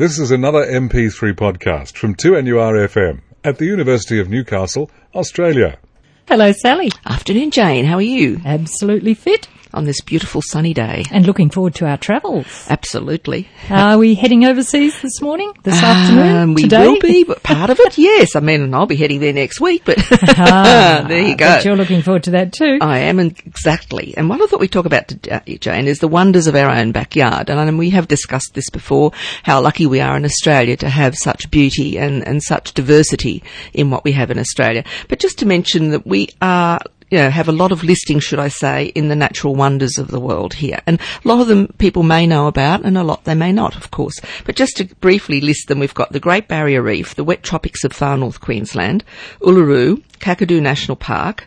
This is another MP3 podcast from 2NURFM at the University of Newcastle, Australia. Hello, Sally. Afternoon, Jane. How are you Absolutely fit on this beautiful sunny day? and looking forward to our travels. Absolutely. Are we heading overseas this morning, this Um, afternoon, we today? will be, but part of it, yes. I mean, I'll be heading there next week, but Ah, there you but go. you're looking forward to that too. I am and- exactly. And what I thought we'd talk about today, Jane, is the wonders of our own backyard. And, I we have discussed this before, how lucky we are in Australia to have such beauty and, and such diversity in what we have in Australia. But just to mention that we are you know, have a lot of listings, should I say, in the natural wonders of the world here. And a lot of them people may know about and a lot they may not, of course. But just to briefly list them, we've got the Great Barrier Reef, the wet tropics of far north Queensland, Uluru, Kakadu National Park,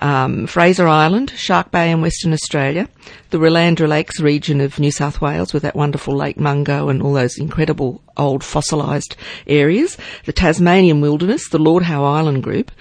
um, Fraser Island, Shark Bay in Western Australia, the Willandra Lakes region of New South Wales with that wonderful Lake Mungo and all those incredible old fossilised areas, the Tasmanian Wilderness, the Lord Howe Island Group,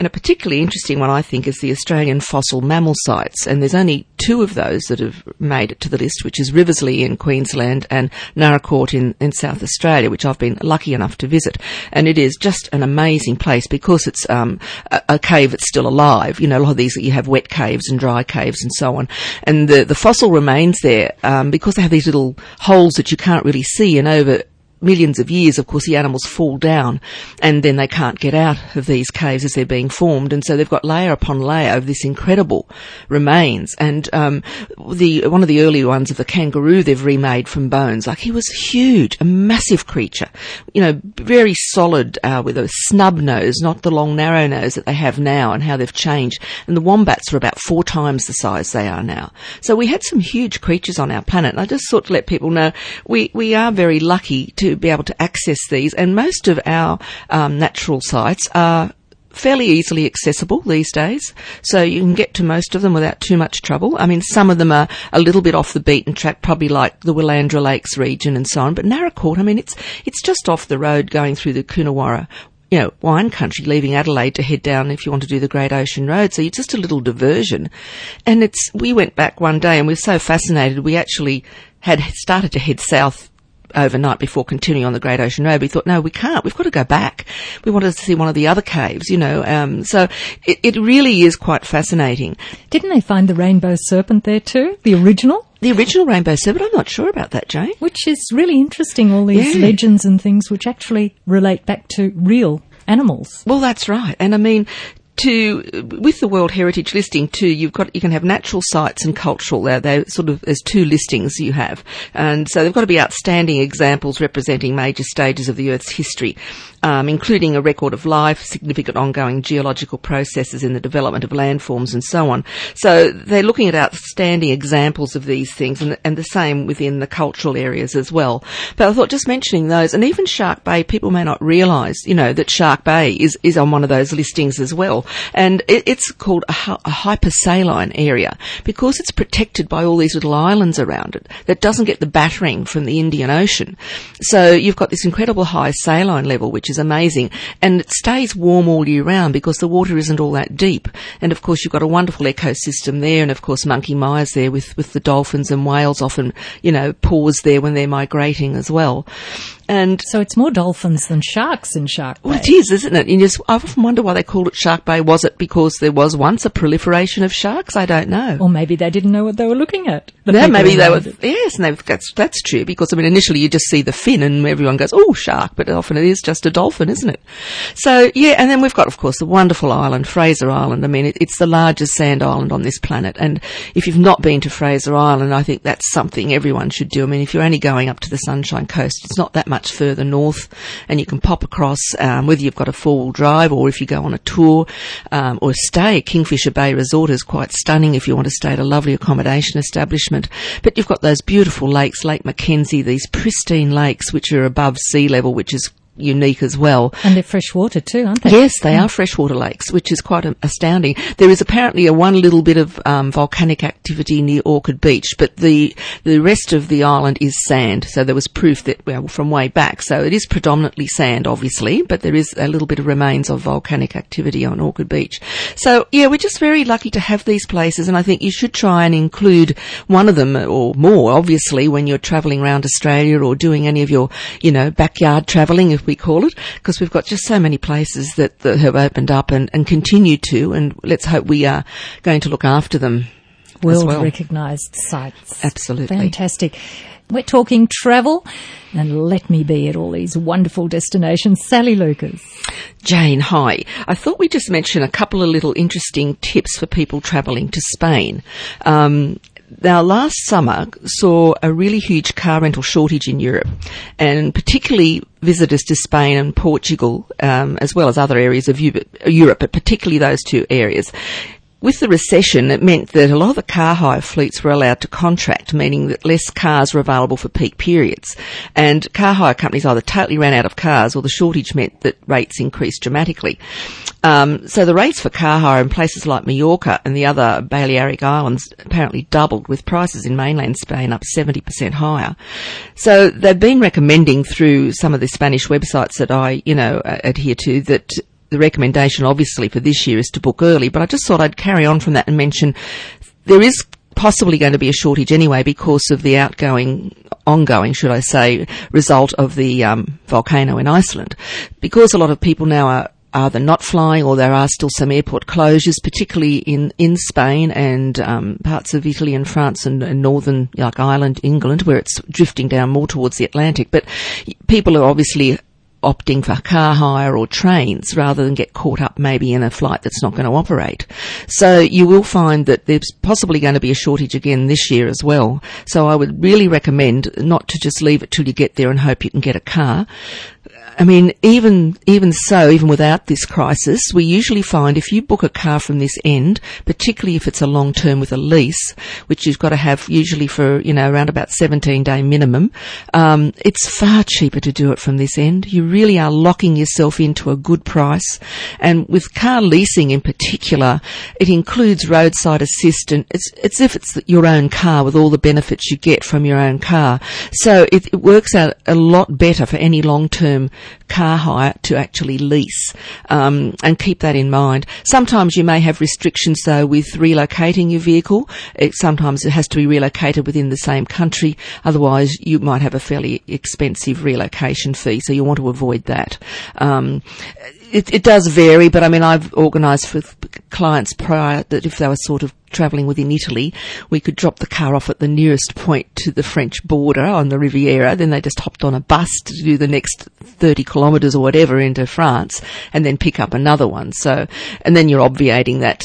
and a particularly interesting one, I think, is the Australian fossil mammal sites. And there's only two of those that have made it to the list, which is Riversleigh in Queensland and Naracoorte in, in South Australia, which I've been lucky enough to visit. And it is just an amazing place because it's um, a, a cave that's still alive. You know, a lot of these you have wet caves and dry caves and so on. And the, the fossil remains there um, because they have these little holes that you can't really see. And over millions of years, of course, the animals fall down and then they can't get out of these caves as they're being formed. And so they've got layer upon layer of this incredible remains. And, um, the, one of the early ones of the kangaroo they've remade from bones. Like he was huge, a massive creature, you know, very solid, uh, with a snub nose, not the long narrow nose that they have now and how they've changed. And the wombats are about four times the size they are now. So we had some huge creatures on our planet. And I just thought to let people know we, we are very lucky to be able to access these, and most of our um, natural sites are fairly easily accessible these days, so you can get to most of them without too much trouble. I mean, some of them are a little bit off the beaten track, probably like the Willandra Lakes region and so on, but Naracoorte, I mean, it's, it's just off the road going through the Coonawarra you know, wine country, leaving Adelaide to head down if you want to do the Great Ocean Road. So it's just a little diversion. And it's, we went back one day and we were so fascinated, we actually had started to head south overnight before continuing on the Great Ocean Road. We thought, no, we can't. We've got to go back. We wanted to see one of the other caves, you know. Um, so it, it really is quite fascinating. Didn't they find the rainbow serpent there too? The original? The original rainbow serpent, I'm not sure about that, Jane. Which is really interesting, all these Yeah. legends and things which actually relate back to real animals. Well, that's right. And I mean, to with the World Heritage listing too, you've got you can have natural sites and cultural. They're, they're sort of there's two listings you have, and so they've got to be outstanding examples representing major stages of the Earth's history, um, including a record of life, significant ongoing geological processes in the development of landforms, and so on. So they're looking at outstanding examples of these things, and, and the same within the cultural areas as well. But I thought just mentioning those, and even Shark Bay, people may not realise, you know, that Shark Bay is is on one of those listings as well and it, it's called a, a hypersaline area because it's protected by all these little islands around it that doesn't get the battering from the Indian Ocean. So you've got this incredible high saline level, which is amazing, and it stays warm all year round because the water isn't all that deep. And of course, you've got a wonderful ecosystem there, and of course, Monkey Mia's there with with the dolphins and whales often, you know, pause there when they're migrating as well. And So it's more dolphins than sharks in Shark Bay. well, it is, isn't it? You just, I often wonder why they called it Shark Bay. Was it because there was once a proliferation of sharks? I don't know. Or maybe they didn't know what they were looking at. The no, maybe they were. Yes, no, that's that's true. Because I mean, initially you just see the fin, and everyone goes, "Oh, shark," but often it is just a dolphin, isn't it? So yeah, and then we've got, of course, the wonderful island, Fraser Island. I mean, it, it's the largest sand island on this planet, and if you've not been to Fraser Island, I think that's something everyone should do. I mean, if you're only going up to the Sunshine Coast, it's not that much further north, and you can pop across um, whether you've got a four wheel drive or if you go on a tour um, or stay. Kingfisher Bay Resort is quite stunning if you want to stay at a lovely accommodation establishment. But you've got those beautiful lakes, Lake Mackenzie, these pristine lakes which are above sea level, which is unique as well. And they're freshwater too, aren't they? Yes, they are freshwater lakes, which is quite astounding. There is apparently a one little bit of um, volcanic activity near Orchid Beach, but the the rest of the island is sand. So there was proof that well, from way back. So it is predominantly sand, obviously, but there is a little bit of remains of volcanic activity on Orchid Beach. So yeah, we're just very lucky to have these places, and I think you should try and include one of them or more, obviously, when you're travelling around Australia or doing any of your, you know, backyard travelling, if we call it, because we've got just so many places that, that have opened up and, and continue to, and let's hope we are going to look after them. World well. recognised sites. Absolutely. Fantastic. We're talking travel, and let me be at all these wonderful destinations. Sally Lucas. Jane, hi. I thought we'd just mention a couple of little interesting tips for people travelling to Spain. Um, now, last summer saw a really huge car rental shortage in Europe, and particularly visitors to Spain and Portugal, um, as well as other areas of Europe, but particularly those two areas with the recession, it meant that a lot of the car hire fleets were allowed to contract, meaning that less cars were available for peak periods. And car hire companies either totally ran out of cars or the shortage meant that rates increased dramatically. Um, so the rates for car hire in places like Mallorca and the other Balearic Islands apparently doubled, with prices in mainland Spain up 70% higher. So they've been recommending through some of the Spanish websites that I, you know, adhere to that the recommendation obviously for this year is to book early, but I just thought I'd carry on from that and mention there is possibly going to be a shortage anyway because of the outgoing, ongoing, should I say, result of the um, volcano in Iceland. Because a lot of people now are either not flying or there are still some airport closures, particularly in, in Spain and um, parts of Italy and France and, and, northern, like Ireland, England, where it's drifting down more towards the Atlantic. But people are obviously opting for car hire or trains rather than get caught up maybe in a flight that's not going to operate. So you will find that there's possibly going to be a shortage again this year as well. So I would really recommend not to just leave it till you get there and hope you can get a car. I mean, even even so, even without this crisis, we usually find if you book a car from this end, particularly if it's a long term with a lease, which you've got to have usually for you know around about 17 day minimum, um, it's far cheaper to do it from this end. You really are locking yourself into a good price, and with car leasing in particular, it includes roadside assistance. It's it's if it's your own car with all the benefits you get from your own car, so it, it works out a lot better for any long term car hire to actually lease, um, and keep that in mind. Sometimes you may have restrictions though with relocating your vehicle. It, sometimes it has to be relocated within the same country. Otherwise, you might have a fairly expensive relocation fee, so you want to avoid that. Um, it, it, does vary, but I mean, I've organised for clients prior that if they were sort of travelling within Italy, we could drop the car off at the nearest point to the French border on the Riviera. Then they just hopped on a bus to do the next 30 kilometres or whatever into France and then pick up another one. So, and then you're obviating that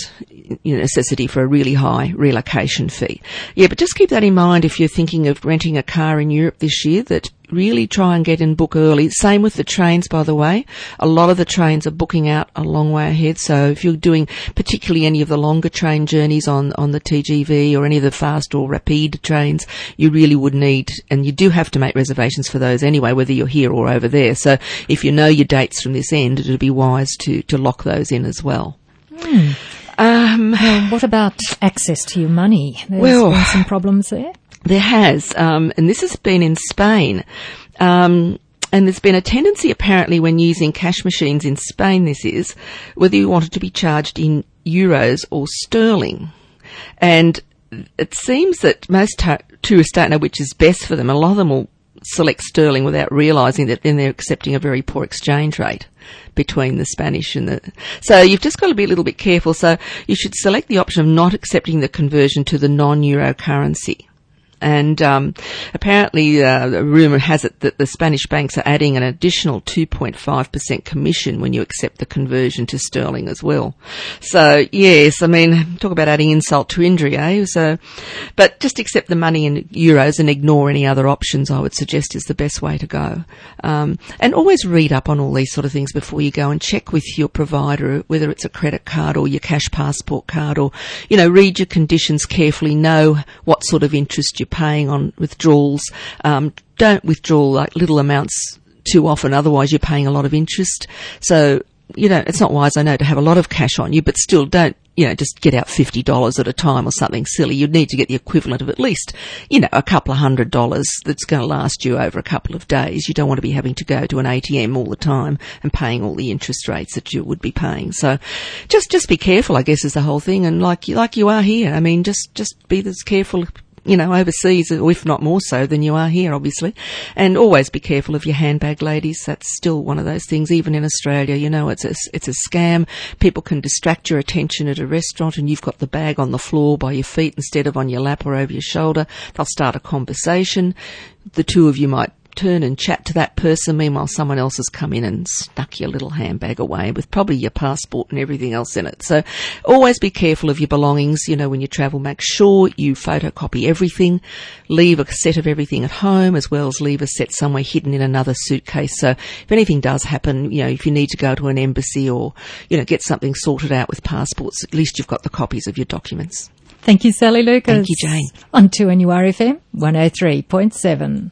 you know, necessity for a really high relocation fee. Yeah, but just keep that in mind if you're thinking of renting a car in Europe this year that really try and get in book early. Same with the trains, by the way. A lot of the trains are booking out a long way ahead. So if you're doing particularly any of the longer train journeys on, on the TGV or any of the fast or rapid trains, you really would need, and you do have to make reservations for those anyway, whether you're here or over there. So if you know your dates from this end, it would be wise to, to lock those in as well. Hmm. Um, well, what about access to your money? There's well, been some problems there. There has, um, and this has been in Spain. Um, and there's been a tendency apparently when using cash machines in Spain, this is, whether you want it to be charged in euros or sterling. And it seems that most ta- tourists don't know which is best for them. A lot of them will select sterling without realising that then they're accepting a very poor exchange rate between the Spanish and the. So you've just got to be a little bit careful. So you should select the option of not accepting the conversion to the non-euro currency. And um, apparently, uh, the rumor has it that the Spanish banks are adding an additional 2.5% commission when you accept the conversion to sterling as well. So yes, I mean, talk about adding insult to injury, eh? So, but just accept the money in euros and ignore any other options. I would suggest is the best way to go. Um, and always read up on all these sort of things before you go and check with your provider whether it's a credit card or your cash passport card, or you know, read your conditions carefully, know what sort of interest you you're paying on withdrawals. Um, don't withdraw like little amounts too often. Otherwise, you're paying a lot of interest. So, you know, it's not wise, I know, to have a lot of cash on you, but still don't, you know, just get out $50 at a time or something silly. You'd need to get the equivalent of at least, you know, a couple of hundred dollars that's going to last you over a couple of days. You don't want to be having to go to an ATM all the time and paying all the interest rates that you would be paying. So just, just be careful, I guess, is the whole thing. And like, like you are here, I mean, just, just be as careful you know, overseas, if not more so than you are here, obviously. And always be careful of your handbag, ladies. That's still one of those things. Even in Australia, you know, it's a, it's a scam. People can distract your attention at a restaurant and you've got the bag on the floor by your feet instead of on your lap or over your shoulder. They'll start a conversation. The two of you might turn and chat to that person. Meanwhile, someone else has come in and stuck your little handbag away with probably your passport and everything else in it. So always be careful of your belongings. You know, when you travel, make sure you photocopy everything. Leave a set of everything at home as well as leave a set somewhere hidden in another suitcase. So if anything does happen, you know, if you need to go to an embassy or, you know, get something sorted out with passports, at least you've got the copies of your documents. Thank you, Sally Lucas. Thank you, Jane. On 2NURFM 103.7.